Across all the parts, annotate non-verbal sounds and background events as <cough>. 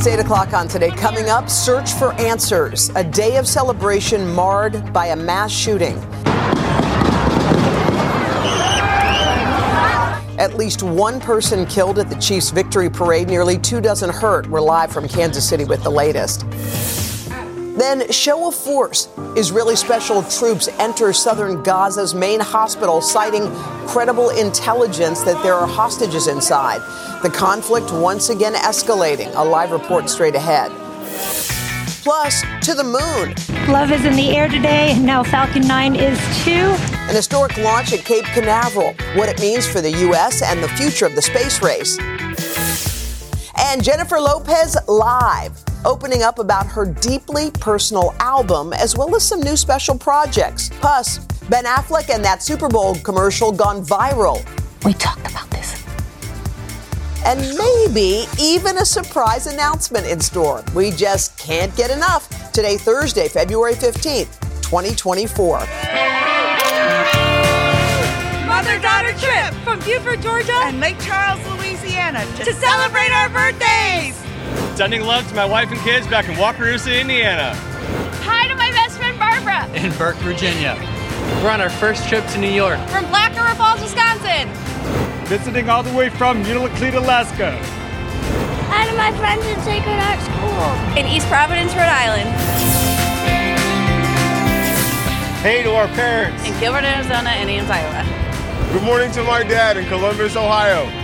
It's 8 o'clock on today. Coming up, search for answers. A day of celebration marred by a mass shooting. At least one person killed at the Chiefs' victory parade, nearly two dozen hurt. We're live from Kansas City with the latest. Then, show of force. Israeli special troops enter southern Gaza's main hospital, citing credible intelligence that there are hostages inside. The conflict once again escalating. A live report straight ahead. Plus, to the moon. Love is in the air today. Now Falcon 9 is too. An historic launch at Cape Canaveral. What it means for the U.S. and the future of the space race. And Jennifer Lopez live opening up about her deeply personal album, as well as some new special projects. Plus, Ben Affleck and that Super Bowl commercial gone viral. We talked about this. And maybe even a surprise announcement in store. We just can't get enough. Today, Thursday, February 15th, 2024. Mother daughter trip from Buford, Georgia and Lake Charles, Louisiana to, to celebrate our birthdays. Sending love to my wife and kids back in Wakarusa, Indiana. Hi to my best friend Barbara. In Burke, Virginia. We're on our first trip to New York. From Black River Falls, Wisconsin. Visiting all the way from Unalakleet, Alaska. Hi to my friends in Sacred Heart School. In East Providence, Rhode Island. Hey to our parents. In Gilbert, Arizona and Ames, Iowa. Good morning to my dad in Columbus, Ohio.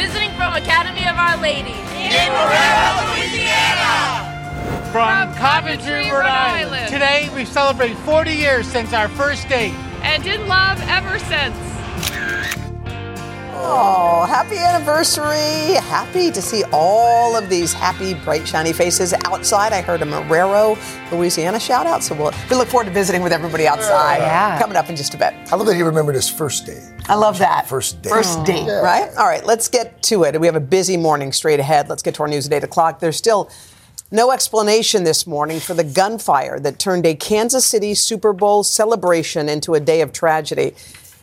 Visiting from Academy of Our Lady. In Marrero, Louisiana. From, from Coventry, Rhode, Rhode Island. Island. Today we celebrate 40 years since our first date. And in love ever since. Oh, happy anniversary. Happy to see all of these happy, bright, shiny faces outside. I heard a Marrero, Louisiana shout out. So we'll, we look forward to visiting with everybody outside. Yeah. Coming up in just a bit. I love that he remembered his first date. I love that. First date. First oh. date, yeah. right? All right, let's get to it. We have a busy morning straight ahead. Let's get to our news at 8 o'clock. There's still no explanation this morning for the gunfire that turned a Kansas City Super Bowl celebration into a day of tragedy.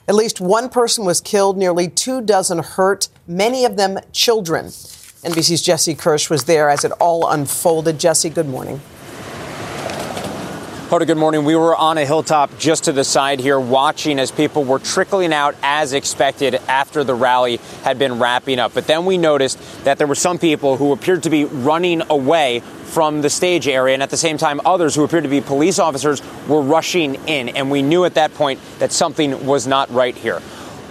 At least one person was killed, nearly two dozen hurt, many of them children. NBC's Jesse Kirsch was there as it all unfolded. Jesse, good morning. Hoda, good morning. We were on a hilltop just to the side here watching as people were trickling out as expected after the rally had been wrapping up. But then we noticed that there were some people who appeared to be running away from the stage area, and at the same time, others who appeared to be police officers were rushing in. And we knew at that point that something was not right here.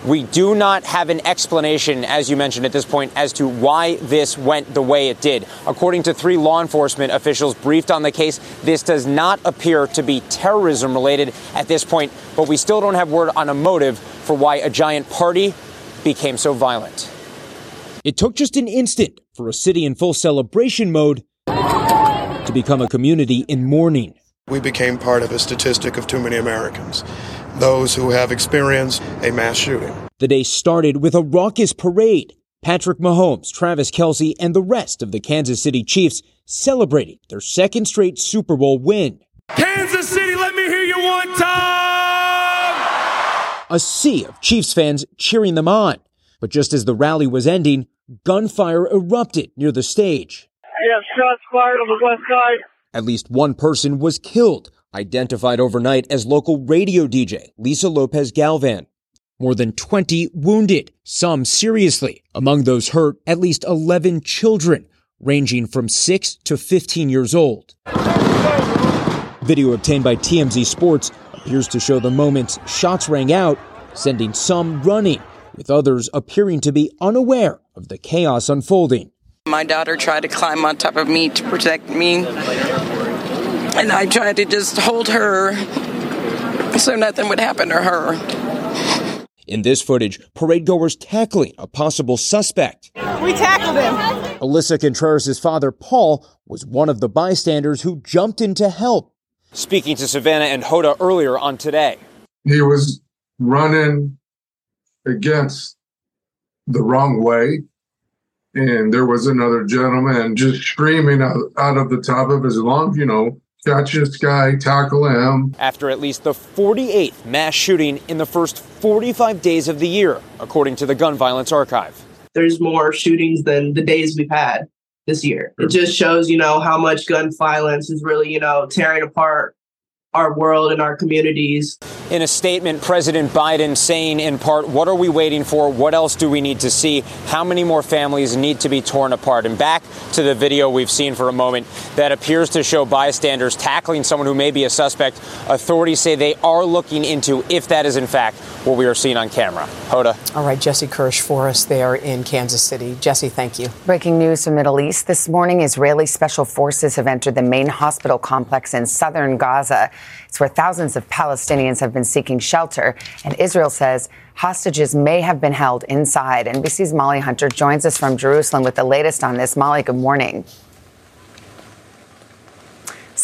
We do not have an explanation, as you mentioned at this point, as to why this went the way it did. According to three law enforcement officials briefed on the case, this does not appear to be terrorism related at this point, but we still don't have word on a motive for why a giant party became so violent. It took just an instant for a city in full celebration mode to become a community in mourning. We became part of a statistic of too many Americans those who have experienced a mass shooting. The day started with a raucous parade. Patrick Mahomes, Travis Kelce, and the rest of the Kansas City Chiefs celebrating their second straight Super Bowl win. Kansas City, let me hear you one time! A sea of Chiefs fans cheering them on. But just as the rally was ending, gunfire erupted near the stage. Shots fired on the west side. At least one person was killed, identified overnight as local radio DJ Lisa Lopez Galvan. More than 20 wounded, some seriously. Among those hurt, at least 11 children, ranging from 6 to 15 years old. Video obtained by TMZ Sports appears to show the moments shots rang out, sending some running, with others appearing to be unaware of the chaos unfolding. My daughter tried to climb on top of me to protect me, and I tried to just hold her so nothing would happen to her. In this footage, parade goers tackling a possible suspect. We tackled him. Alyssa Contreras' father, Paul, was one of the bystanders who jumped in to help. Speaking to Savannah and Hoda earlier on today. He was running against the wrong way and there was another gentleman just screaming out, out of the top of his lungs, you know, catch this guy, tackle him. After at least the 48th mass shooting in the first 45 days of the year, according to the Gun Violence Archive. There's more shootings than the days we've had. this year. It just shows, you know, how much gun violence is really, you know, tearing apart our world and our communities. In a statement, President Biden saying in part, What are we waiting for? What else do we need to see? How many more families need to be torn apart? And back to the video we've seen for a moment that appears to show bystanders tackling someone who may be a suspect. Authorities say they are looking into if that is in fact what we are seeing on camera. Hoda. All right, Jesse Kirsch for us there in Kansas City. Jesse, thank you. Breaking news from Middle East this morning Israeli special forces have entered the main hospital complex in southern Gaza. It's where thousands of Palestinians have been seeking shelter. And Israel says hostages may have been held inside. NBC's Molly Hunter joins us from Jerusalem with the latest on this. Molly, good morning.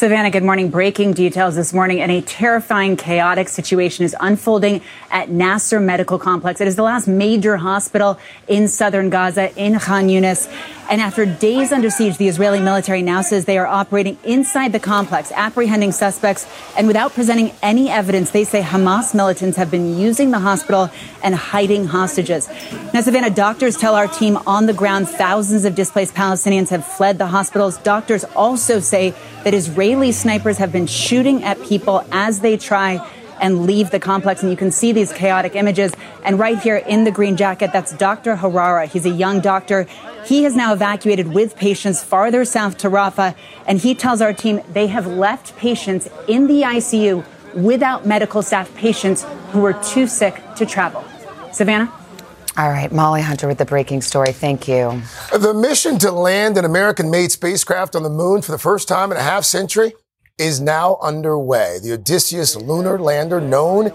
Savannah, good morning. Breaking details this morning and a terrifying, chaotic situation is unfolding at Nasser Medical Complex. It is the last major hospital in southern Gaza in Khan Yunis. And after days under siege, the Israeli military now says they are operating inside the complex, apprehending suspects. And without presenting any evidence, they say Hamas militants have been using the hospital and hiding hostages. Now, Savannah, doctors tell our team on the ground thousands of displaced Palestinians have fled the hospitals. Doctors also say that Israeli snipers have been shooting at people as they try and leave the complex. And you can see these chaotic images. And right here in the green jacket, that's Dr. Harara. He's a young doctor. He has now evacuated with patients farther south to Rafah. And he tells our team they have left patients in the ICU without medical staff, patients who were too sick to travel. Savannah? All right, Molly Hunter with the breaking story. Thank you. The mission to land an American made spacecraft on the moon for the first time in a half century is now underway. The Odysseus lunar lander, known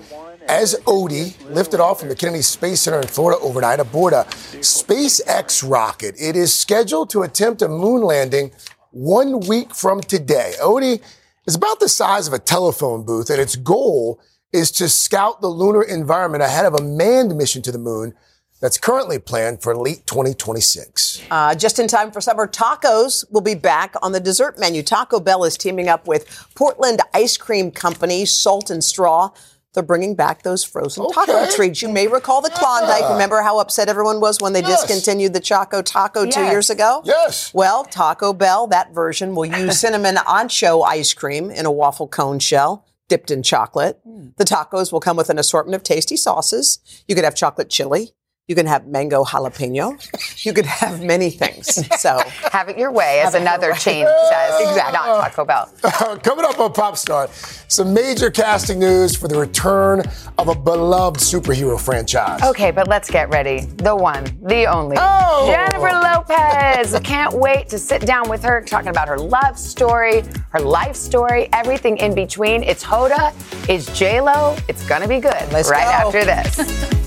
as Odie, lifted off from the Kennedy Space Center in Florida overnight aboard a SpaceX rocket. It is scheduled to attempt a moon landing one week from today. Odie is about the size of a telephone booth, and its goal is to scout the lunar environment ahead of a manned mission to the moon that's currently planned for late 2026. Uh, just in time for summer, tacos will be back on the dessert menu. Taco Bell is teaming up with Portland ice cream company Salt and Straw. They're bringing back those frozen okay. taco treats. You may recall the Klondike. Yeah. Remember how upset everyone was when they yes. discontinued the Choco Taco yes. two years ago? Yes. Well, Taco Bell, that version, will use <laughs> cinnamon ancho ice cream in a waffle cone shell dipped in chocolate. Mm. The tacos will come with an assortment of tasty sauces. You could have chocolate chili, you can have mango jalapeno. You could have many things. So <laughs> have it your way, as another chain says. <laughs> Exactly. Not Taco Bell. Uh, <laughs> coming up on Pop Star, some major casting news for the return of a beloved superhero franchise. Okay, but let's get ready. The one, the only, oh. Jennifer Lopez. Can't wait to sit down with her, talking about her love story, her life story, everything in between. It's Hoda, it's J Lo. It's gonna be good. Let's right go. after this.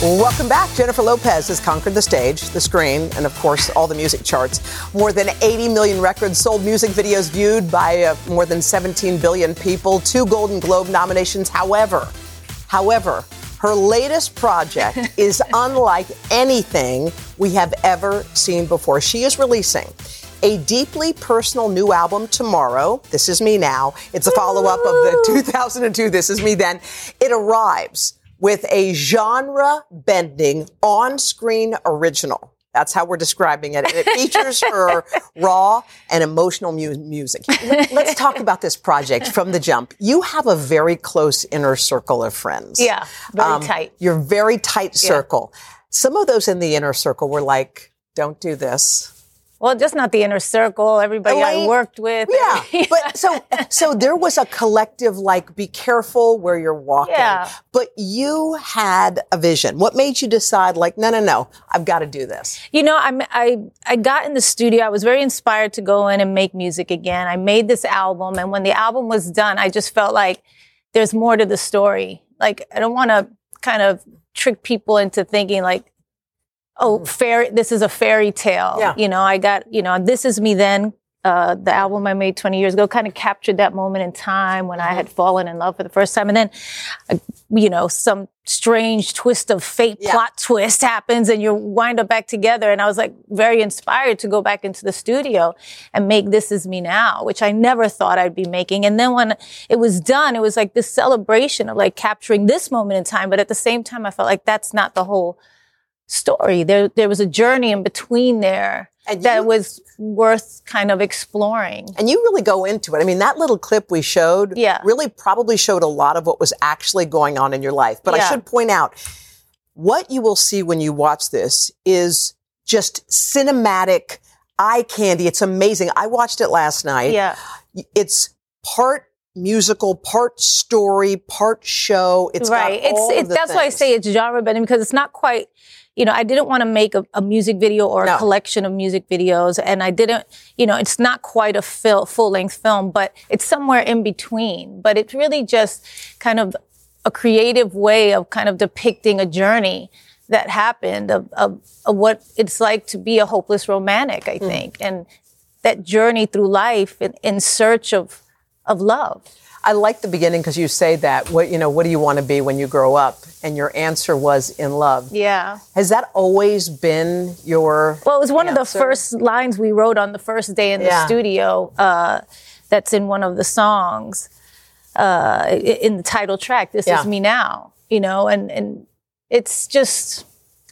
Welcome back. Jennifer Lopez has conquered the stage, the screen, and of course, all the music charts. More than 80 million records sold, music videos viewed by uh, more than 17 billion people, two Golden Globe nominations. However, however, her latest project <laughs> is unlike anything we have ever seen before. She is releasing a deeply personal new album tomorrow. This is me now. It's a follow up of the 2002 This Is Me Then. It arrives with a genre bending on screen original. That's how we're describing it. And it features <laughs> her raw and emotional mu- music. Let- Let's talk <laughs> about this project from the jump. You have a very close inner circle of friends. Yeah, very um, tight. You're very tight circle. Some of those in the inner circle were like, "Don't do this." Well, just not the inner circle. Everybody I worked with. Yeah, <laughs> but so so there was a collective like, be careful where you're walking. Yeah. But you had a vision. What made you decide like, no, no, no, I've got to do this? You know, I, I I got in the studio. I was very inspired to go in and make music again. I made this album, and when the album was done, I just felt like there's more to the story. Like I don't want to kind of trick people into thinking like, oh, fairy. This is a fairy tale. Yeah. You know, I got you know, this is me then. Uh, the album I made 20 years ago kind of captured that moment in time when I had fallen in love for the first time. And then, uh, you know, some strange twist of fate plot twist happens and you wind up back together. And I was like very inspired to go back into the studio and make This Is Me Now, which I never thought I'd be making. And then when it was done, it was like this celebration of like capturing this moment in time. But at the same time, I felt like that's not the whole story. There, there was a journey in between there that was worth kind of exploring. And you really go into it. I mean, that little clip we showed Yeah. really probably showed a lot of what was actually going on in your life. But I should point out what you will see when you watch this is just cinematic eye candy. It's amazing. I watched it last night. Yeah. It's part musical, part story, part show. It's right. It's the that's why I say it's genre bending because it's not quite. You know, I didn't want to make a, a music video or a collection of music videos, and I didn't. You know, it's not quite a fil- full length film, but it's somewhere in between. But it's really just kind of a creative way of kind of depicting a journey that happened of, of, of what it's like to be a hopeless romantic. Hmm. I think, and that journey through life in, in search of of love. I like the beginning because you say that. What you know? What do you want to be when you grow up? And your answer was in love. Yeah. Has that always been your? Well, it was one of the first lines we wrote on the first day in the Yeah. studio. Uh, that's in one of the songs uh, in the title track. This Yeah. is me now. You know, and and it's just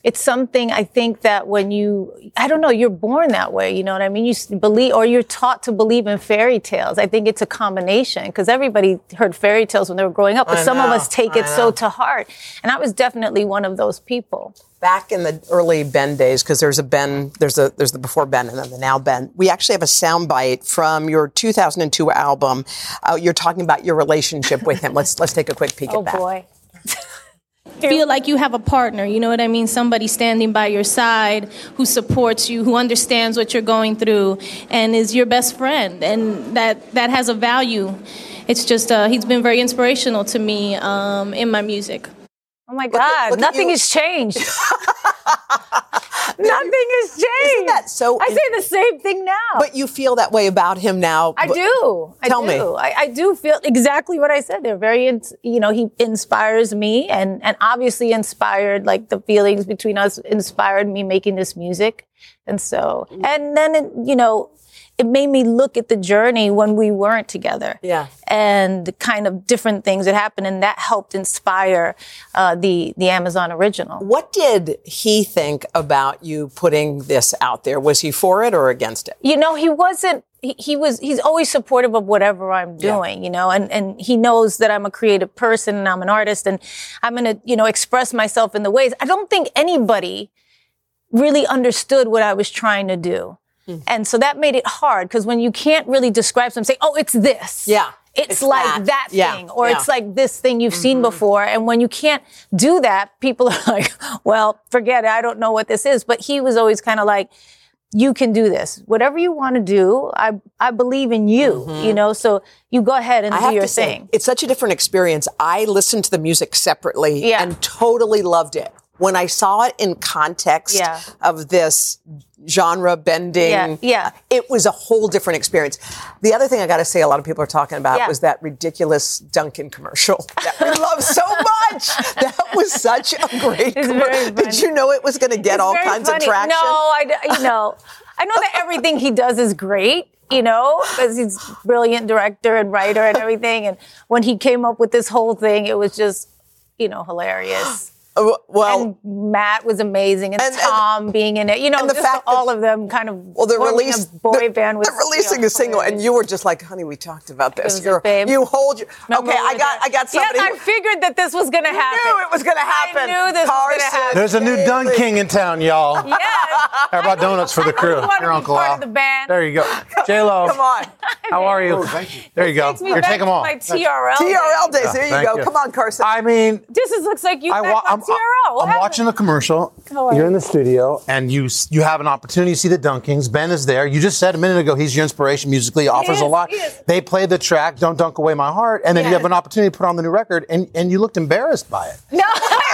it's something I think that when you I don't know you're born that way. You know what I mean? You believe or you're taught to believe in fairy tales. I think it's a combination because everybody heard fairy tales when they were growing up, but I some of us take I it so to heart. And I was definitely one of those people. back in the early Ben days, because there's a Ben, there's a there's the before Ben and then the now Ben. We actually have a soundbite from your 2002 album. Uh, you're talking about your relationship with him. Let's let's take a quick peek Oh at that. boy. <laughs> feel like you have a partner you know what i mean? Somebody standing by your side who supports you who understands what you're going through and is your best friend and that that has a value. It's just uh, he's been very inspirational to me um, in my music. Oh my God, nothing has changed. <laughs> nothing has changed. Isn't that so? I say the same thing now. But you feel that way about him now. I do. I Tell do. me. I, I do feel exactly what I said. They're very, you know, he inspires me and, and obviously inspired, like the feelings between us inspired me making this music. And so, and then, it, you know, it made me look at the journey when we weren't together. Yeah. And the kind of different things that happened. And that helped inspire uh, the, the Amazon original. What did he think about you putting this out there? Was he for it or against it? you know, he wasn't. He, was. He's always supportive of whatever I'm doing. You know, and and he knows that I'm a creative person and I'm an artist and I'm gonna you know express myself in the ways. I don't think anybody really understood what I was trying to do, Hmm. and so that made it hard because when you can't really describe something, say, oh, it's this. Yeah. It's, It's like that. that, Yeah. thing, or Yeah. Mm-hmm. it's like this thing you've seen before. And when you can't do that, people <laughs> are like, well, forget it. I don't know what this is. But he was always kind of like, you can do this. Whatever you want to do, I I believe in you. You know, so you go ahead and Mm-hmm. I do have your to say, thing. it's such a different experience. I listened to the music separately Yeah. and totally loved it. When I saw it in context Yeah. of this genre bending, Yeah, yeah. Uh, it was a whole different experience. The other thing I got to say, a lot of people are talking about Yeah. was that ridiculous Dunkin' commercial <laughs> that we love so much. That was such a great. It's commer- very Did you know it was going to get It's all kinds funny. of traction? No, I you know, I know that everything he does is great. You know, because he's brilliant director and writer and everything. And when he came up with this whole thing, it was just, you know, hilarious. Uh, well, and Matt was amazing, and, Tom being in it. You know, the just fact all of them kind of. Well, they're forming released. a boy they're, band. Was, they're releasing a single, and you were just like, "Honey, we talked about this." was You're, it, babe? You hold your. Remember okay, I got, there? I got somebody. Yes, who- I figured that this was going to happen. knew it was gonna happen. I knew this was going to Carson. happen. There's a new Dun King in town, y'all. Yes. <laughs> How about donuts for the crew? Your Uncle part Al. the band. There you go. <laughs> J Lo. Come on. How are you? thank you. There you go. Takes me Here, back take them all. My TRL. TRL days. There you go. Come on, Carson. I mean, This looks like you I back wa- on I'm, What I'm happened? watching the commercial. You're in the studio, and you you have an opportunity to see the Dunkings. Ben is there. You just said a minute ago he's your inspiration musically. He offers is, a lot. They play the track "Don't Dunk Away My Heart," and then you have an opportunity to put on the new record, and, and you looked embarrassed by it. No, <laughs>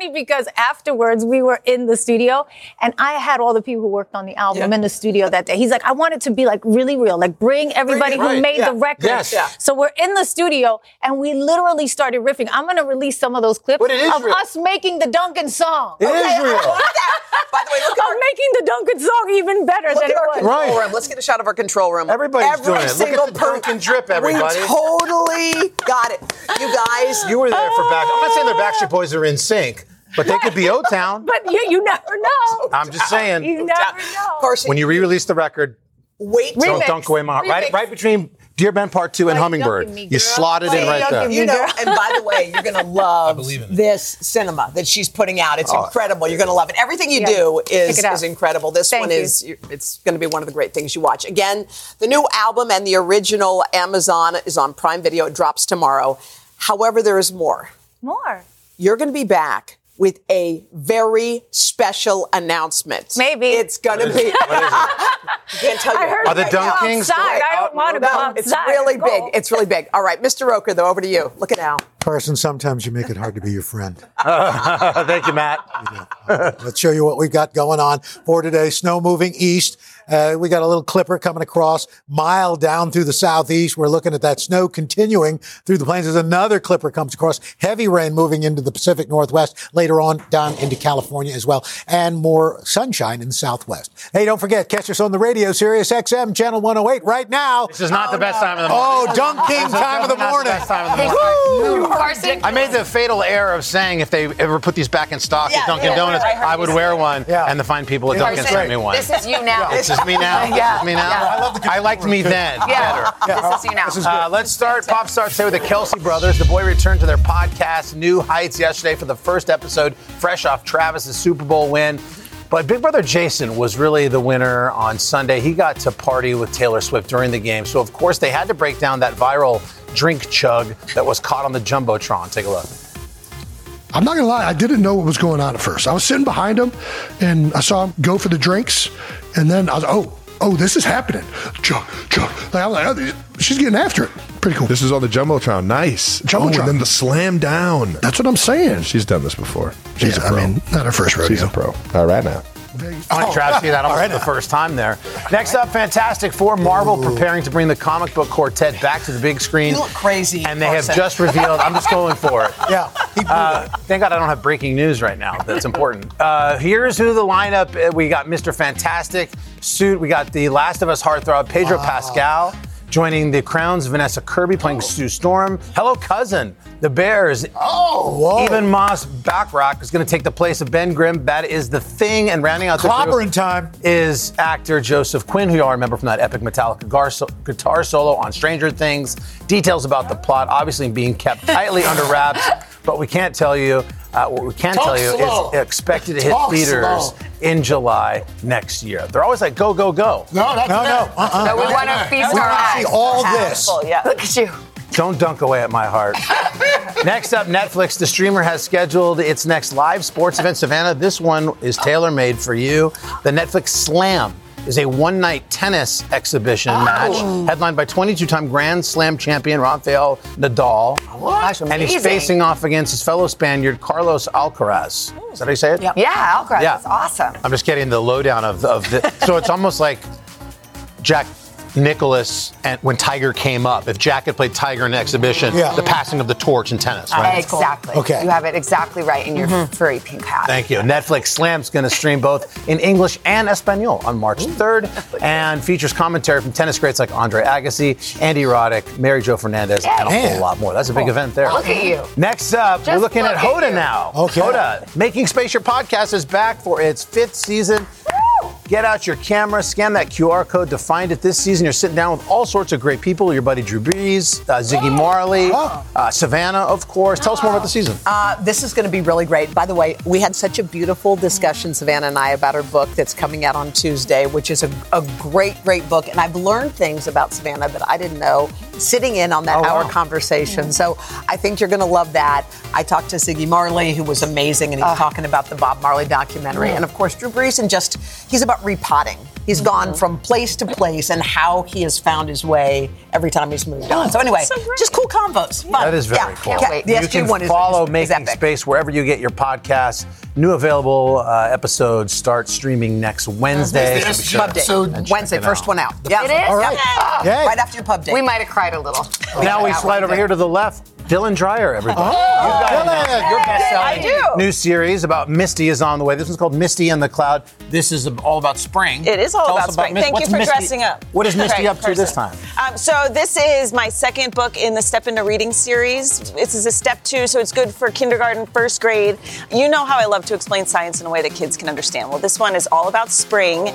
funny because afterwards we were in the studio and I had all the people who worked on the album in the studio that day. He's like, I want it to be like really real, like bring everybody Bring it, who right, made yeah. the record. Yes. Yeah. So we're in the studio and we literally started riffing. I'm going to release some of those clips But it is of real. us making the Dunkin' song. It is real. <laughs> By the way, look at I'm making the Dunkin' song even better Look than at it our was. control Right. room. Let's get a shot of our control room. Everybody's Every doing it. Look single at the Dunkin' drip, everybody. We totally got it. You guys. You were there for back. I'm not saying the Backstreet Boys are in sync, but they could be O Town. But you, you never know. I'm just saying. You never know. Carson, When you re-release the record, wait don't Remix. dunk away my heart. Right, Remix. right between Dear Ben Part Two and Why Hummingbird. dunking me, you girl? slotted Why in right dunking there. You know, and by the way, you're going <laughs> to love believe in it. this cinema that she's putting out. It's Oh. incredible. You're going to love it. Everything you Yeah. do is, Check it out. is incredible. This Thank one you. is, it's going to be one of the great things you watch. Again, the new album and the original Amazon is on Prime Video. It drops tomorrow. However, there is more. More. You're going to be back with a very special announcement. Maybe. It's going to be. <laughs> can't tell you. I heard Are the you go Dunkings outside. I don't want to go No, outside. it's really Go. big. It's really big. All right, Mr. Roker, though, over to you. Look at Al. Carson, sometimes you make it hard to be your friend. <laughs> Thank you, Matt. Let's show you what we've got going on for today. Snow moving east. Uh, we got a little clipper coming across, mile down through the southeast. We're looking at that snow continuing through the plains as another clipper comes across. Heavy rain moving into the Pacific Northwest, later on down into California as well, and more sunshine in the southwest. Hey, don't forget, catch us on the radio, Sirius XM, channel 108 right now. This is not the best time of the morning. Oh, Dunk King This is time of the morning. time of the morning. Carson. I made the fatal error of saying if they ever put these back in stock Yeah, at Dunkin' yeah, Donuts, I I would wear one, Yeah. and the fine people at Yeah. Dunkin' sent me one. This is you now. This is me now. <laughs> Yeah. This is me now. Yeah. I love the I liked me then Yeah. better. This is you now. This is Uh, let's start pop start today with the Kelce brothers. The boy returned to their podcast New Heights yesterday for the first episode, fresh off Travis's Super Bowl win. But Big Brother Jason was really the winner on Sunday. He got to party with Taylor Swift during the game. So, of course, they had to break down that viral drink chug that was caught on the Jumbotron. Take a look. I'm not gonna lie, I didn't know what was going on at first. I was sitting behind him and I saw him go for the drinks, and then I was oh, oh, this is happening. Chug, chug. Like, I'm like, oh, she's getting after it. Pretty cool. This is on the Jumbotron. Nice. Jumbotron. Oh, and then the slam down. That's what I'm saying. She's done this before. She's Yeah, a pro. I mean, not her first rodeo. She's a pro. All right now. I want Travis to see that <laughs> almost for the first time there. Next up, Fantastic Four, Marvel preparing to bring the comic book quartet back to the big screen. You look crazy. And they have Carson. just revealed, I'm just going <laughs> for it. Yeah. Uh, thank God I don't have breaking news right now. That's important. Uh, here's who the lineup. uh, We got Mr. Fantastic suit. We got the Last of Us heartthrob Pedro Pascal joining the Crowns. Vanessa Kirby playing oh. Sue Storm. Hello, cousin. The Bears. Oh, whoa. Ebon Moss-Bachrach is going to take the place of Ben Grimm. That is the thing. And rounding out the Clobbering time. is actor Joseph Quinn, who y'all remember from that epic Metallica so- guitar solo on Stranger Things. Details about the plot obviously being kept tightly under wraps, <laughs> but we can't tell you. Uh, what we can Talk tell you slow. is expected to hit Talk theaters slow. in July next year. They're always like, go, go, go. No, no, no, no. Uh-uh. So we want to feast our eyes. see all this. Yeah. Look at you. Don't dunk away at my heart. <laughs> next up, Netflix. The streamer has scheduled its next live sports event. Savannah, this one is tailor made for you. The Netflix Slam is a one night tennis exhibition oh. match headlined by 22 time Grand Slam champion Rafael Nadal. Gosh, And he's facing off against his fellow Spaniard, Carlos Alcaraz. Is that how you say it? Yeah, Alcaraz. Yeah. That's awesome. I'm just getting the lowdown of, of the. so it's almost like Jack Nicklaus and when Tiger came up. If Jack had played Tiger in exhibition, Yeah. the passing of the torch in tennis, right? Exactly. Okay. You have it exactly right in your mm-hmm. furry pink hat. Thank you. Netflix Slam's going to stream both in English and Espanol on March 3rd and features commentary from tennis greats like Andre Agassi, Andy Roddick, Mary Jo Fernandez, and a whole lot more. That's a big oh, event there. Look at you. Next up, we're looking at look at Hoda you. now. Okay. Hoda, Making Space Your Podcast is back for its fifth season. Get out your camera, scan that QR code to find it. This season, you're sitting down with all sorts of great people. Your buddy Drew Brees, uh, Ziggy Marley, uh, Savannah, of course. Tell us more about the season. Uh, this is going to be really great. By the way, we had such a beautiful discussion, Savannah and I, about her book that's coming out on Tuesday, which is a, a great, great book. And I've learned things about Savannah that I didn't know sitting in on that Oh, hour wow. conversation. So I think you're going to love that. I talked to Ziggy Marley, who was amazing, and he's talking about the Bob Marley documentary. And of course, Drew Brees, and just, he's about repotting. He's gone from place to place and how he has found his way every time he's moved on. So anyway, just cool combos. Fun. That is very yeah, cool. Yeah, the you SG can one is follow is, is Making epic. Space wherever you get your podcasts. New available uh, episodes start streaming next Wednesday. Wednesday, so be sure SG So Wednesday, first out. one out. Yeah. It is? All right. Yeah. Yay. Right after your pub day. We might have cried a little. Now we slide over here to the left. Dylan Dreyer, everybody. Oh, You've got Dylan. your best-selling I do. new series about Misty is on the way. This one's called Misty and the Cloud. This is all about spring. It is all Tell about spring. Mis- Thank you for Misty- dressing up. What is Misty up to this time? Um, so this is my second book in the Step Into Reading series. This is a step two, so it's good for kindergarten, first grade. You know how I love to explain science in a way that kids can understand. Well, this one is all about spring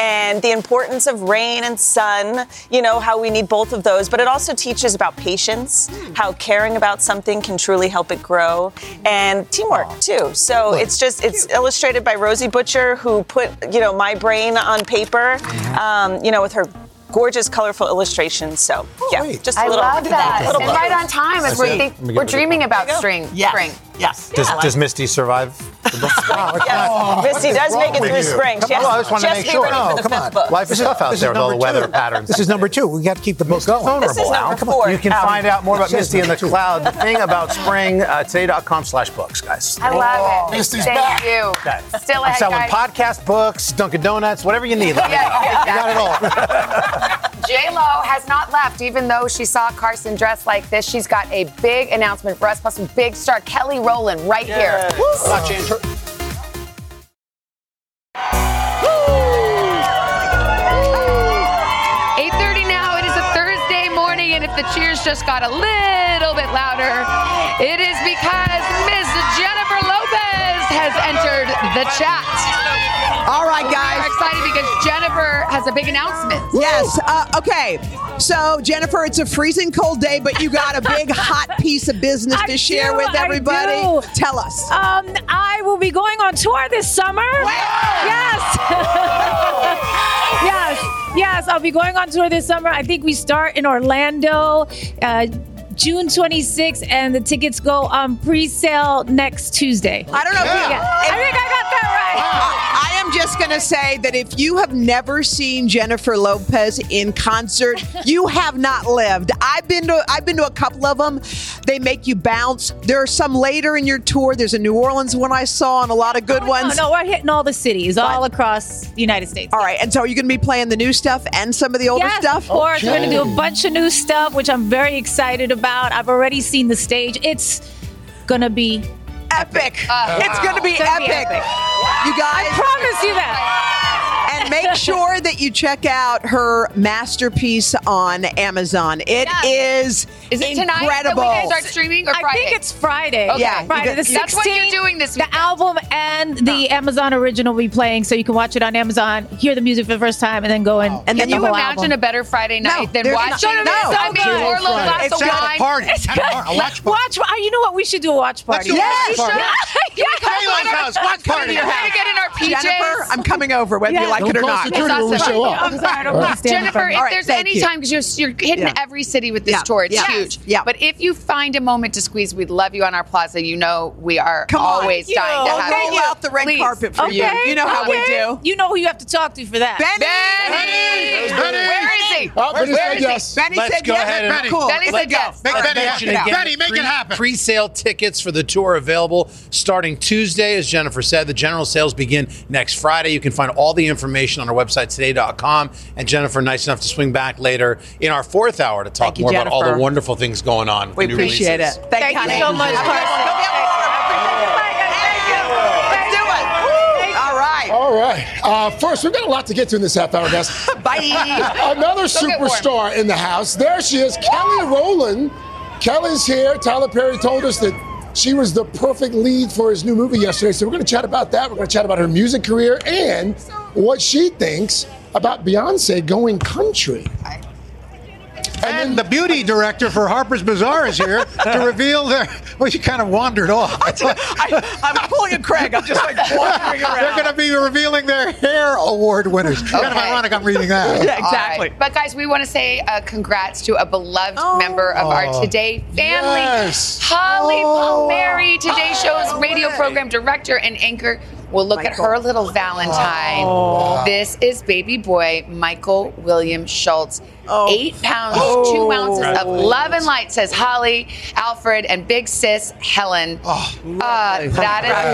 and the importance of rain and sun. You know how we need both of those, but it also teaches about patience, how caring about something can truly help it grow, and teamwork too. So it's just it's illustrated by Rosie Butcher, who put you know my brain on paper. Um, you know with her. Gorgeous, colorful illustrations. So, yeah, just a I little. I love that. little And right on time as That's we're, think, Let me get we're dreaming about spring. Yes. Spring. Yes. Does, Yeah. does Misty survive? the <laughs> book? Yes. Misty does make it through spring. Come She has- on, I just want to make sure. ready for the come on. book. Life is tough out is there with all the weather two. patterns. This is number two. We got to keep the book going. vulnerable This is number four. You can find out more about Misty in the. Cloud, the thing about spring, uh, today.com slash books, guys. I love it. Misty's Thank back. you. Okay. Still I'm selling guys. podcast books, Dunkin' Donuts, whatever you need. <laughs> Let me. Yeah, You got it all. <laughs> J Lo has not left, even though she saw Carson dressed like this. She's got a big announcement for us, plus some big star Kelly Rowland right here. Watch intro- 8.30 now. It is a Thursday morning, and if the cheers just got a little bit louder, it is because Ms. Jennifer Lopez has entered the chat. Because Jennifer has a big announcement. Yes. Uh, okay. So, Jennifer, it's a freezing cold day, but you got a big <laughs> hot piece of business to I share do, with everybody. Tell us. Um, I will be going on tour this summer. Yes. <laughs> yes. Yes, I'll be going on tour this summer. I think we start in Orlando. Uh, June 26th, and the tickets go on pre-sale next Tuesday. I don't know. If you, Yeah. I think I got that right. I, I am just going to say that if you have never seen Jennifer Lopez in concert, <laughs> you have not lived. I've been to I've been to a couple of them. They make you bounce. There are some later in your tour. There's a New Orleans one I saw, and a lot of good oh, ones. No, no, we're hitting all the cities, all across the United States. All right, and so are you're going to be playing the new stuff and some of the older yes, stuff. Of course, we're going to oh. do a bunch of new stuff, which I'm very excited about. I've already seen the stage. It's to be epic. Ah. it's going to be It's gonna be epic. epic. You guys. I promise you that. And make <laughs> sure that you check out her masterpiece on Amazon. It is Is it tonight incredible. guys start streaming or I think it's Friday. Okay. Yeah, Friday the 16th. That's what you're doing this The album and the Amazon original will be playing, so you can watch it on Amazon, hear the music for the first time, and then go and And Can then you the whole imagine album. a better Friday night than watching? not- no. I mean, So a little glass It's of just a wine. party. It's Have a good. par- a watch Watch, uh, you know what? We should do a watch party. do a Yes. watch party. <laughs> Yeah. Kayla's house, watch party. We're gonna get in our PJs. Jennifer, I'm coming over whether you Yeah. Like Don't it or not. security when show up. I'm sorry, I don't want to stand in Jennifer, if you. All right, there's any time because you're you're hitting Yeah. every city with this Yeah. tour, it's Yeah. huge. Yeah. But if you find a moment to squeeze, we'd love you on our plaza. You know we are Come on. always Thank dying you. to have We'll you. roll out the red Please. carpet for you. Okay, You know how we do. You know who you have to talk to for that. Benny! Benny! Benny! Where is he? Oh, Benny Where said yes. Benny Let's said go yes. ahead and- cool. Benny Let's said yes. Make Benny go. Benny, make it happen. Pre-sale tickets for the tour available starting Tuesday, as Jennifer said. The general sales begin next Friday. You can find all the information information on our website, today.com. And Jennifer, nice enough to swing back later in our fourth hour to talk you, more about all the wonderful things going on. with We the new appreciate releases. it. Thank, Thank you, you so much, Let's do it. All right. All right. Uh, first, we've got a lot to get to in this half hour, guys. <laughs> Bye. Another superstar in the house. There she is, Kelly Rowland. Kelly's here. Tyler Perry told us that she was the perfect lead for his new movie yesterday. So we're going to chat about that. We're going to chat about her music career and what she thinks about Beyonce going country. And the beauty director for Harper's Bazaar is here <laughs> to reveal their. Well, you kind of wandered off. <laughs> I, I'm pulling a Craig. I'm just like wandering <laughs> around. They're going to be revealing their hair award winners. Kind of ironic I'm reading that. Yeah, exactly. All right. But guys, we want to say uh, congrats to a beloved member of our Oh. Today family, Yes. Holly Palmieri, Today Show's radio program director and anchor. We'll look at her little Valentine. Oh. This is baby boy Michael William Schultz. Eight pounds, Oh. two ounces of love and light, says Holly, Alfred, and big sis Helen. uh, that is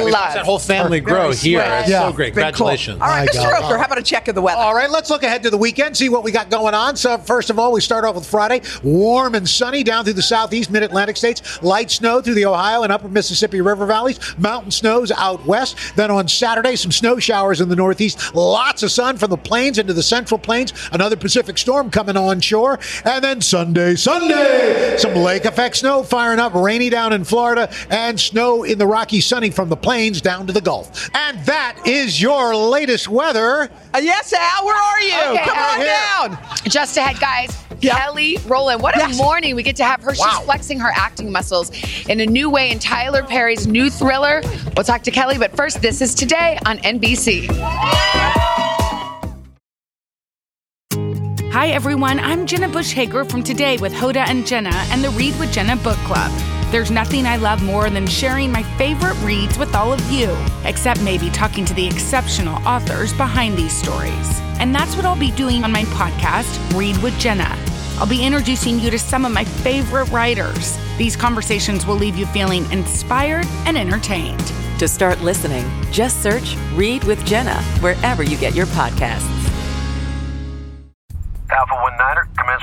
We watched love. that whole family grow here. It's Yeah. so great. Been cool. Congratulations. All right, Mr. God. Roker, how about a check of the weather? All right, let's look ahead to the weekend, see what we got going on. So, first of all, we start off with Friday. Warm and sunny down through the southeast mid Atlantic states. Light snow through the Ohio and upper Mississippi River valleys. Mountain snows out west. Then on Saturday, some snow showers in the northeast. Lots of sun from the plains into the central plains. Another Pacific storm coming onshore. And then Sunday, Sunday, some lake effect snow firing up, rainy down in Florida, and snow in the Rocky Sunny from the plains down to the Gulf. And that is your latest weather. Uh, yes, Al, where are you? Okay, Come Al, on here. down. Just ahead, guys. Yeah. Kelly Rowland. What a Yes. morning we get to have her. She's Wow. flexing her acting muscles in a new way in Tyler Perry's new thriller. We'll talk to Kelly, but first, this is today on NBC. Hi, everyone. I'm Jenna Bush Hager from Today with Hoda and Jenna and the Read with Jenna book club. There's nothing I love more than sharing my favorite reads with all of you, except maybe talking to the exceptional authors behind these stories. And that's what I'll be doing on my podcast, Read with Jenna. I'll be introducing you to some of my favorite writers. These conversations will leave you feeling inspired and entertained. To start listening, just search Read with Jenna wherever you get your podcasts.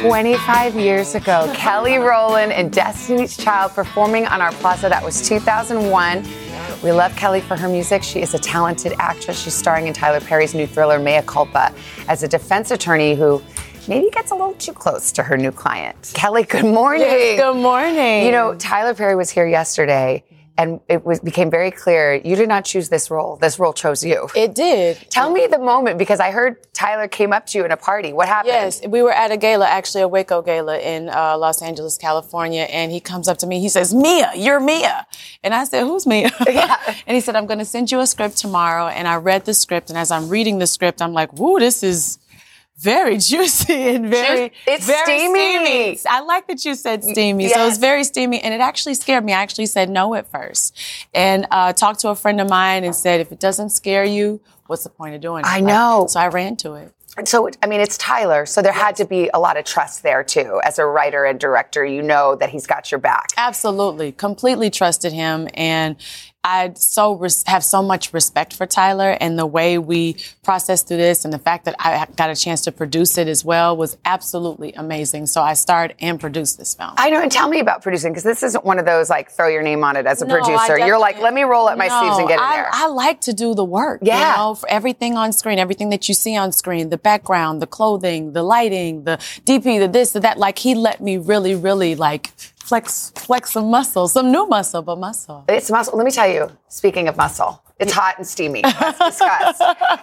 25 years ago, Kelly Rowland and Destiny's Child performing on our plaza. That was 2001. We love Kelly for her music. She is a talented actress. She's starring in Tyler Perry's new thriller, Mea Culpa, as a defense attorney who maybe gets a little too close to her new client. Kelly, good morning. Yes, good morning. You know, Tyler Perry was here yesterday. And it was became very clear you did not choose this role. This role chose you. It did. Tell me the moment because I heard Tyler came up to you in a party. What happened? Yes, we were at a gala, actually a Waco gala in uh, Los Angeles, California, and he comes up to me. He says, "Mia, you're Mia," and I said, "Who's Mia?" <laughs> <laughs> and he said, "I'm going to send you a script tomorrow." And I read the script, and as I'm reading the script, I'm like, "Woo, this is." Very <laughs> juicy and very, It's very steamy. I like that you said steamy. So it's Yes. very steamy, and it actually scared me. I actually said no at first, and uh, talked to a friend of mine and said, if it doesn't scare you, what's the point of doing it? I know. So I ran to it. So, I mean, it's Tyler, so there had to be a lot of trust there too. As a writer and director, you know that he's got your back. Absolutely, completely trusted him, and I so res- have so much respect for Tyler and the way we processed through this, and the fact that I got a chance to produce it as well was absolutely amazing. So I starred and produced this film. I know, and tell me about producing because this isn't one of those like throw your name on it as a No, producer. You're like, let me roll up my sleeves and get in I, there. I like to do the work. Yeah. You know, for everything on screen, everything that you see on screen, the background, the clothing, the lighting, the DP, the this, the that. Like he let me really, really like flex, flex some muscle, some new muscle, but muscle. It's muscle. Let me tell you, speaking of muscle, It's hot and steamy. Let's <laughs> discuss.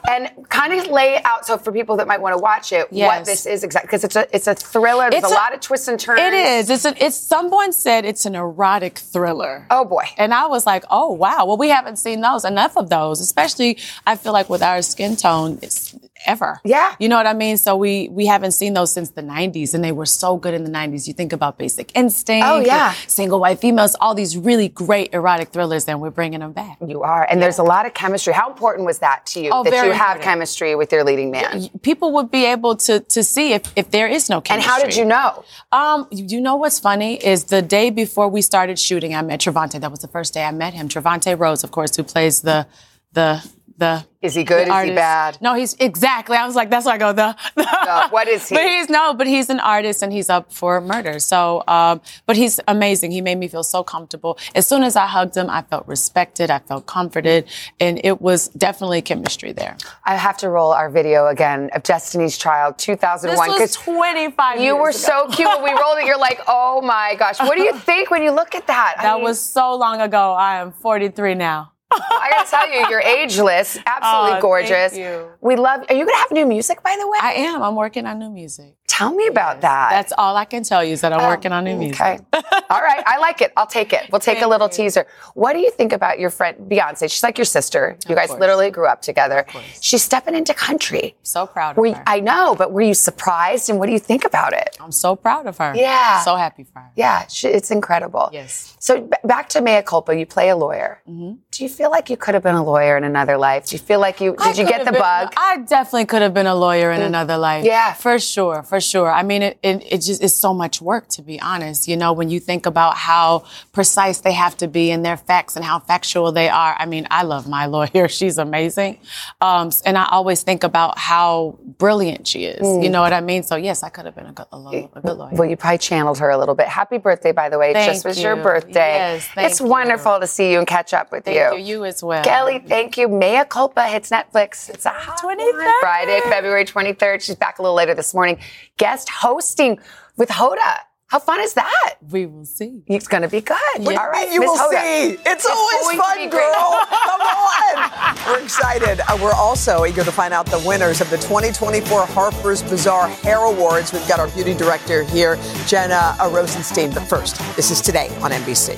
and kind of lay out so for people that might want to watch it what this is exactly because it's a it's a thriller. There's a, a- lot of twists and turns. It is. It's a, it's someone said it's an erotic thriller. Oh boy. And I was like, oh wow. Well, we haven't seen those enough of those, especially I feel like with our skin tone, it's ever. Yeah. You know what I mean? So we we haven't seen those since the 90s and they were so good in the 90s. You think about Basic Instinct. Oh, yeah. Single White Females, all these really great erotic thrillers and we're bringing them back. You are, and there's a lot of chemistry. How important was that to you Oh, that you have important. chemistry with your leading man? People would be able to to see if if there is no chemistry. And how did you know? Um, you you know what's funny is the day before we started shooting, I met Trevante. That was the first day I met him. Trevante Rhodes, of course, who plays the the the. Is he good? the Is he bad? No, he's exactly. I was like, that's why I go the. Uh, what is <laughs> he? But he's no, but he's an artist and he's up for murder. So, um, but he's amazing. He made me feel so comfortable. As soon as I hugged him, I felt respected. I felt comforted, and it was definitely chemistry there. I have to roll our video again of Destiny's Child 2001 This was 25 you were ago. so cute when we <laughs> rolled it. You're like, oh my gosh, what do you think when you look at that? I That mean, was so long ago. I am 43 now. I gotta tell you, you're ageless, absolutely Oh, gorgeous. We love. Are you gonna have new music, by the way? I am. I'm working on new music. Tell me about that. That's all I can tell you is that I'm working on new music. Okay. <laughs> All right. I like it. I'll take it. We'll take a little teaser. What do you think about your friend Beyonce? She's like your sister. You guys course. literally grew up together. She's stepping into country. So proud of Were her. I know, but were you surprised? And what do you think about it? I'm so proud of her. Yeah. So happy for her. Yeah, she, it's incredible. Yes. So b- back to mea culpa. You play a lawyer. Mm-hmm. Do you feel like you could have been a lawyer in another life? Do you feel like you I did you get the been- bug? I definitely could have been a lawyer in another life. Yeah. For sure, for sure. I mean, it, it, it just is so much work, to be honest. You know, when you think about how precise they have to be in their facts and how factual they are. I mean, I love my <laughs> lawyer. She's amazing. Um, and I always think about how brilliant she is. Mm. You know what I mean? So, yes, I could have been a good, a, lo- a good lawyer. Well, you probably channeled her a little bit. Happy birthday, by the way. It Thank just was your birthday. Yes, it's you. wonderful to see you and catch up with Thank you. you. You as well. Kelly, thank you. Mea Culpa hits Netflix. It's a hot one. Friday, February 23rd. She's back a little later this morning. Guest hosting with Hoda. How fun is that? We will see. It's going to be good. What do you All right, you Miss will Hoda. see? It's, always fun, girl. great. <laughs> Come on. We're excited. Uh, we're also eager to find out the winners of the 2024 Harper's Bazaar Hair Awards. We've got our beauty director here, Jenna Rosenstein. But first, this is today on NBC.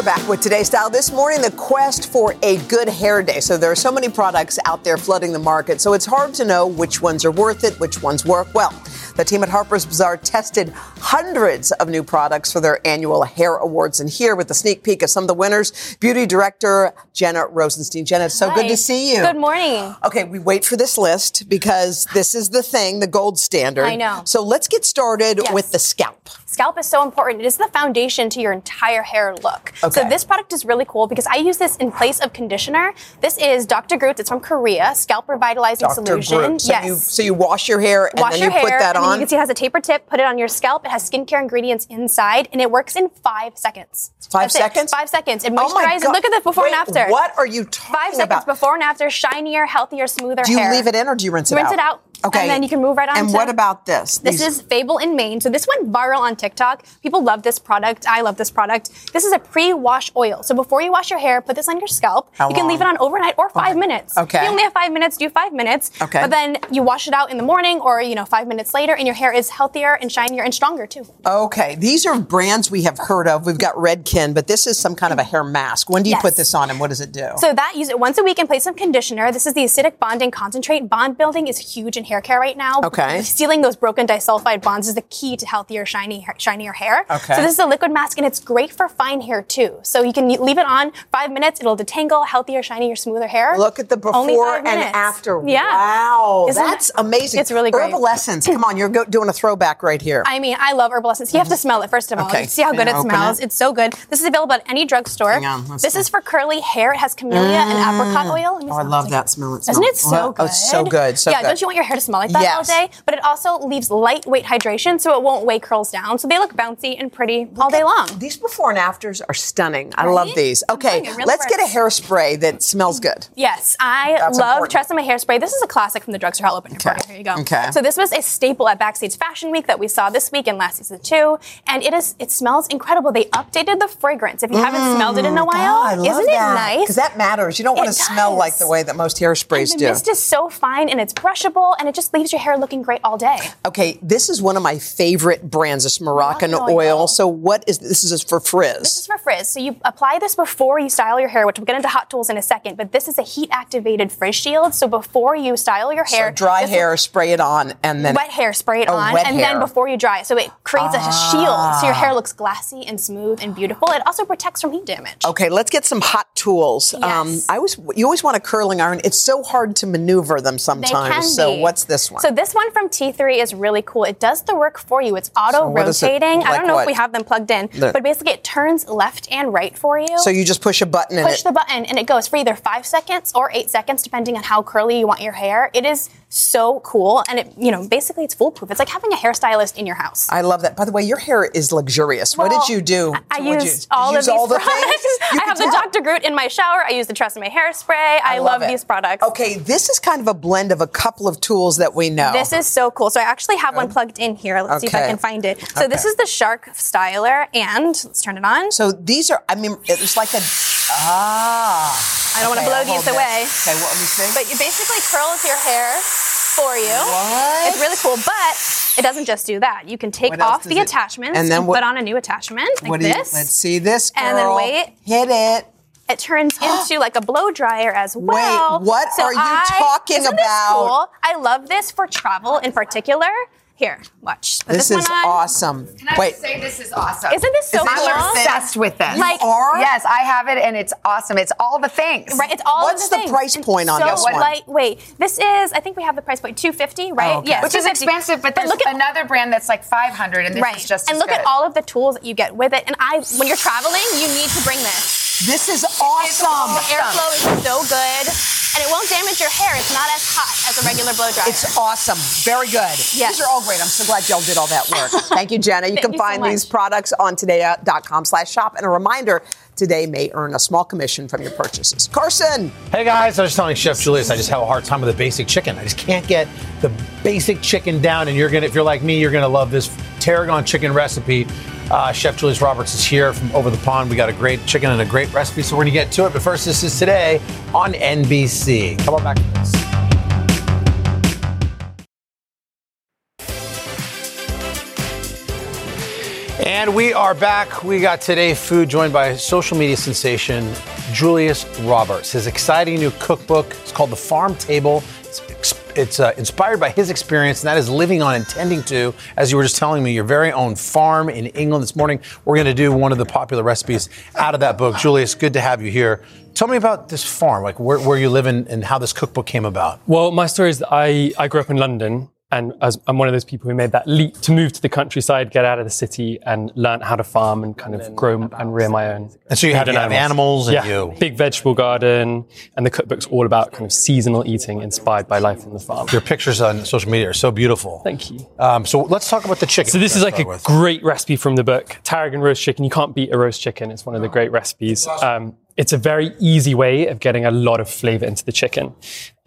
We're back with today's style. This morning, the quest for a good hair day. So there are so many products out there flooding the market, so it's hard to know which ones are worth it, which ones work well. The team at Harper's Bazaar tested hundreds of new products for their annual hair awards, and here with the sneak peek of some of the winners, beauty director Jenna Rosenstein. Jenna, it's so good to see you. Good morning. Okay, we wait for this list because this is the thing, the gold standard. I know. So let's get started Yes. with the scalp. Scalp is so important. It is the foundation to your entire hair look. Okay. So this product is really cool because I use this in place of conditioner. This is Dr. Groot. It's from Korea. Scalp revitalizing Dr. solution. Groot. So yes. you so you wash your hair and Wash then you put hair, that and on. you can see it has a taper tip. Put it on your scalp. It has skincare ingredients inside, and it works in five seconds. Five That's it. seconds? Five seconds. It Oh my moisturizes. God. Look at the before Wait, and after. What are you talking about? Five seconds about? before and after. Shinier, healthier, smoother Do you hair. leave it in or do you rinse it rinse out? it out. Okay. And then you can move right on. And to- what about this? This These- is Fable & Mane. So this went viral on TikTok. People love this product. I love this product. This is a pre-wash oil. So before you wash your hair, put this on your scalp. How you can leave it on overnight or five minutes. Okay. You only have five minutes, do five minutes. Okay. But then you wash it out in the morning or, you know, five minutes later and your hair is healthier and shinier and stronger too. Okay, these are brands we have heard of. We've got Redken, but this is some kind of a hair mask. When do you Yes. put this on and what does it do? So that use it once a week in place of conditioner. This is the acidic bonding concentrate. Bond building is huge in hair care right now. Okay. Sealing those broken disulfide bonds is the key to healthier, shiny, shinier hair. Okay. So this is a liquid mask and it's great for fine hair too. So you can leave it on five minutes. It'll detangle healthier, shinier, smoother hair. Look at the before and after. Yeah. Wow, Isn't that's amazing. It's really great. Herbal Essence. Come on, you're go- doing a throwback right here. I mean, I love herbal essence. You have to mm-hmm. smell it first of all. Okay. See how good Yeah, it smells. it. It's so good. This is available at any drugstore. Hang on, This see. is for curly hair. It has camellia and apricot mm. oil. Let me Oh, I love that smell. It Isn't it smells- so Oh, it's so good. So yeah, good. don't you want your hair to smell like that Yes. all day, but it also leaves lightweight hydration so it won't weigh curls down. So they look bouncy and pretty all day long. These before and afters are stunning. I love these. Okay, telling you, it really let's get a hairspray that smells good. Yes, I That's love important. TRESemmé Hairspray. This is a classic from the drugstore. I'll open it for you. Here you go. Okay. So this was a staple at Backstage Fashion Week that we saw this week and last season too, and it is it smells incredible. They updated the fragrance. If you haven't smelled it in a while, Mm, I love isn't that. it nice? Because that matters. You don't want to smell like the way that most hairsprays the do. mist is so fine and it's brushable and it just leaves your hair looking great all day. Okay, this is one of my favorite brands. It's Moroccan Moroccan oil. oil. So what is this? Is for frizz? This is for frizz. So you apply this before you style your hair, which we'll get into hot tools in a second. But this is a heat activated frizz shield. So before you style your hair, so dry this- hair, spray it on, and then wet hair, spray it Oh, on, and hair. Ah. then before you dry it. So it creates a shield, so your hair looks glassy and smooth and beautiful. It also protects from heat damage. Okay, let's get some hot tools. Um, I always, you always want a curling iron. It's so hard to maneuver them sometimes. They can so be. what's this one? So this one from T3 is really cool. It does the work for you. It's auto what is it? rotating. I don't know what? if we have them plugged in, The- but basically it turns left and right for you. So you just push a button and push it. the button and it goes for either five seconds or eight seconds, depending on how curly you want your hair. It is so cool, and it you know basically it's foolproof. It's like having a hairstylist in your house. I love that. By the way, your hair is luxurious. what did you do? I you- used you all use of these all the <laughs> products. things? You I have the. Dr. Groot in my shower. I use the TRESemmé Hairspray. I, love, it. these products. Okay, this is kind of a blend of a couple of tools that we know. This is so cool. So I actually have one plugged in here. Let's see if I can find it. So this is the Shark Styler, and let's turn it on. So these are, I mean, it's like a, ah. I don't want to blow these hold away. Okay, what let me see? But it basically curls your hair for you. What? It's really cool, but it doesn't just do that. You can take off the it- attachments and then what- put on a new attachment like you, this. let's see this girl. And then wait. Hit it. It turns <gasps> into like a blow dryer as well. Wait, what So are you I- talking isn't this about? cool? I love this for travel in particular. Here, watch. Put This, this, is one on. awesome. Wait. say this is awesome. Isn't this so I'm obsessed with this. Like- yes, I have it, and it's awesome. It's all the things. Right, it's all What's of the, the things. price point on so this one? lightweight. This is, I think we have the price point, two fifty, right? Oh, okay. Yes, Which is expensive, but there's look at another brand that's like 500, and this right, is just and as look at all of the tools that you get with it. And I, when you're traveling, you need to bring this. This is awesome. The airflow is so good, and it won't damage your hair. It's not as hot as a regular blow dryer. It's awesome. Very good. Yes. These are all great. I'm so glad y'all did all that work. <laughs> Thank you, Jenna. You Thank can you so find these products on today.com slash shop. And a reminder, today may earn a small commission from your purchases. Carson. Hey guys, I was telling Chef Julius I just have a hard time with the basic chicken. I just can't get the basic chicken down. And you're gonna, if you're like me, you're gonna love this tarragon chicken recipe. Uh, Chef Julius Roberts is here from over the pond. We got a great chicken and a great recipe, so we're gonna get to it. But first, this is today on NBC. Come on back to this. And we are back. We got today food joined by social media sensation Julius Roberts. His exciting new cookbook is called The Farm Table. It's, uh, inspired by his experience, and that is living on and tending to, as you were just telling me, your very own farm in England. This morning, we're going to do one of the popular recipes out of that book. Julius, good to have you here. Tell me about this farm, like where, where you live and, and how this cookbook came about. Well, my story is I, I grew up in London and as I'm one of those people who made that leap to move to the countryside, get out of the city and learn how to farm and kind of grow and rear my own. And so you had food to have animals and yeah, you- Big vegetable garden. And the cookbook's all about kind of seasonal eating inspired by life on the farm. Your pictures on social media are so beautiful. Thank you. Um, so let's talk about the chicken. So this is like a with. great recipe from the book, tarragon roast chicken. You can't beat a roast chicken. It's one of the great recipes. Um, it's a very easy way of getting a lot of flavor into the chicken.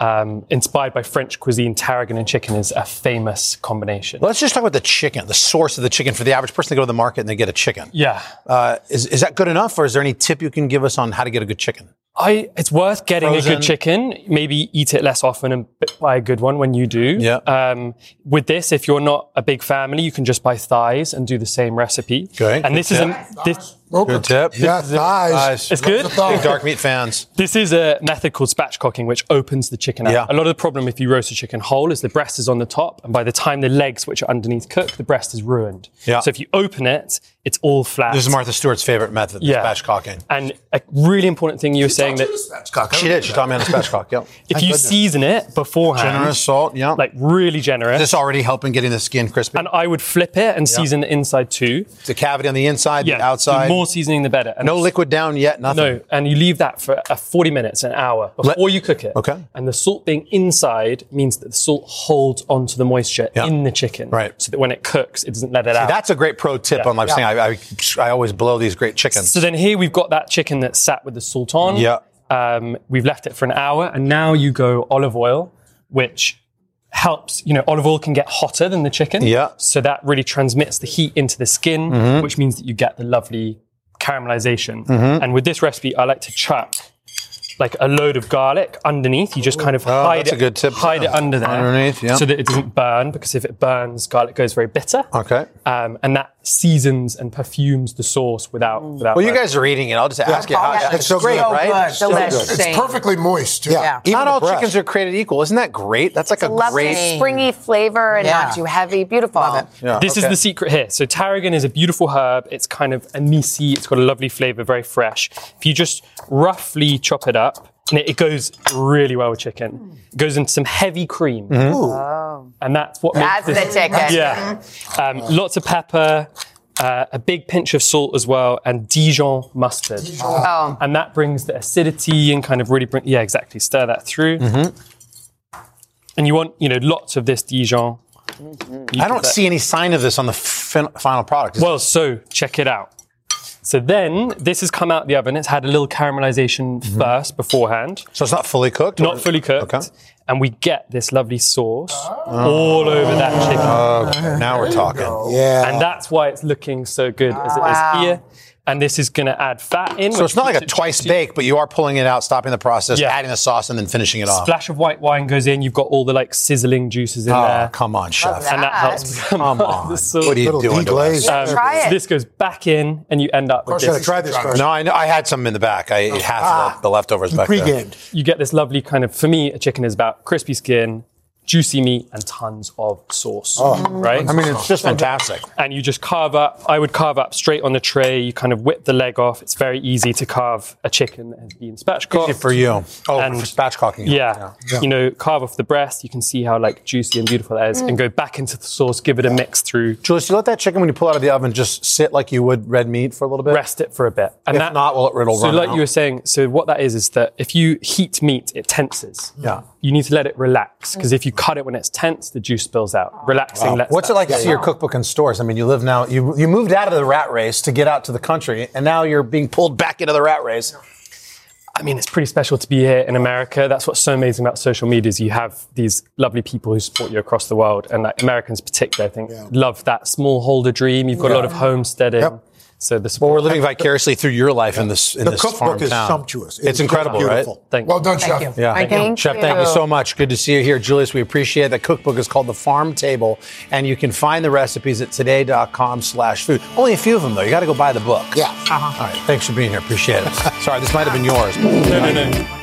Um, inspired by French cuisine, tarragon and chicken is a famous combination. Let's just talk about the chicken, the source of the chicken for the average person. They go to the market and they get a chicken. Yeah. Uh, is, is that good enough, or is there any tip you can give us on how to get a good chicken? I, it's worth getting a good chicken. Maybe eat it less often and buy a good one when you do. Yeah. Um, with this, if you're not a big family, you can just buy thighs and do the same recipe. Okay, And good this is a this. Good tip. Yeah, thighs. It's good. Big dark meat fans. This is a method called spatchcocking, which opens the chicken out. Yeah. A lot of the problem if you roast a chicken whole is the breast is on the top, and by the time the legs, which are underneath, cook, the breast is ruined. Yeah. So if you open it, it's all flat. This is Martha Stewart's favorite method, Yeah. spatchcocking. And a really important thing you were Tell saying that She did. She taught me on a spatchcock. Yep. <laughs> if you season it beforehand, Generous salt, yeah. like really generous. This already helping getting the skin crispy? and I would flip it and Yeah. season the inside too. the cavity on the inside, Yeah, the outside. The more seasoning, the better. And no liquid down yet. Nothing. No, and you leave that for uh, 40 minutes, an hour before you cook it. Okay. And the salt being inside means that the salt holds onto the moisture in the chicken. Right. So that when it cooks, it doesn't let it See, out. that's a great pro tip Yeah. on live Yeah. saying I, I, I always blow these great chickens. So then here we've got that chicken that sat with the salt on. Yeah. Um, we've left it for an hour, and now you go olive oil, which helps. You know, olive oil can get hotter than the chicken. Yeah. So that really transmits the heat into the skin, Mhm. which means that you get the lovely caramelization. Mhm. And with this recipe, I like to chuck like a load of garlic underneath. You just kind of Oh, hide that's it, a good tip. hide it under there, Underneath, yeah. so that it doesn't burn. Because if it burns, garlic goes very bitter. Okay. Um, and that seasons and perfumes the sauce without mm. without. Well, you guys are eating it. I'll just ask you Oh, how. yeah, it's so great, right? It's perfectly moist. Too. Yeah. Not all chickens are created equal. Isn't that great? That's like a, Lovely great. springy flavor and Yeah. not too heavy. Beautiful. Yeah, this is the secret here. So tarragon is a beautiful herb. It's kind of anise It's got a lovely flavor, very fresh. If you just roughly chop it up, and it, it goes really well with chicken. It goes into some heavy cream. Mm-hmm. Oh. And that's what That's makes the this- chicken. Yeah. Um, lots of pepper, uh, a big pinch of salt as well, and Dijon mustard. Oh. And that brings the acidity and kind of really bring, yeah, exactly. Stir that through. And you want, you know, lots of this Dijon. I don't see any sign of this on the fin- final product. Well, so check it out. So then this has come out the oven. It's had a little caramelization mm-hmm. first beforehand. So it's not fully cooked? Not fully cooked. Okay. And we get this lovely sauce oh. all over that chicken. Okay, now we're talking. Yeah. And that's why it's looking so good as it is Wow. here. And this is going to add fat in. So it's not like a twice juicy. bake, but you are pulling it out, stopping the process, Yeah. adding the sauce, and then finishing it off. Splash of white wine goes in. You've got all the like sizzling juices in Oh, there. come on, chef. And that helps Come <laughs> on. the sauce. What are you Little doing to us? Um, Try it. so This goes back in, and you end up with this. No, I know. I had some in the back. I ate half Ah. of the, the leftovers back there. Pre-game you get this lovely kind of, for me, a chicken is about crispy skin, juicy meat, and tons of sauce. Oh. right? I mean, it's just fantastic. And you just carve up, I would carve up straight on the tray. You kind of whip the leg off. It's very easy to carve a chicken that has been spatchcocked. Easy for you. Oh, And- for spatchcocking. Yeah. Yeah. You know, carve off the breast. You can see how like juicy and beautiful that is, and go back into the sauce, give it a mix through. Julius, you let that chicken when you pull it out of the oven just sit like you would red meat for a little bit. Rest it for a bit. And if not, well, it'll so run like out. you were saying, so what that is is that if you heat meat, it tenses. Yeah. You need to let it relax because if you mm-hmm. cut it when it's tense, the juice spills out. Relaxing. Wow. lets What's that it like to spill see your cookbook in stores? I mean, you live now. You you moved out of the rat race to get out to the country, and now you're being pulled back into the rat race. I mean, it's pretty special to be here in America. That's what's so amazing about social media is you have these lovely people who support you across the world, and like Americans particularly, I think, love that smallholder dream. You've got a lot of homesteading. So the well, we're living vicariously through your life in this in The this cookbook farm is town. sumptuous. It's, It's incredible, beautiful. right? Thank Well done, Chef. Yeah, Thank you. Chef, thank you so much. Good to see you here, Julius. We appreciate it. The cookbook is called The Farm Table, and you can find the recipes at today.com/food. Only a few of them though. You got to go buy the book. Yeah. All right. Thanks for being here. Appreciate it. <laughs> Sorry, this might have been yours. No, no, no.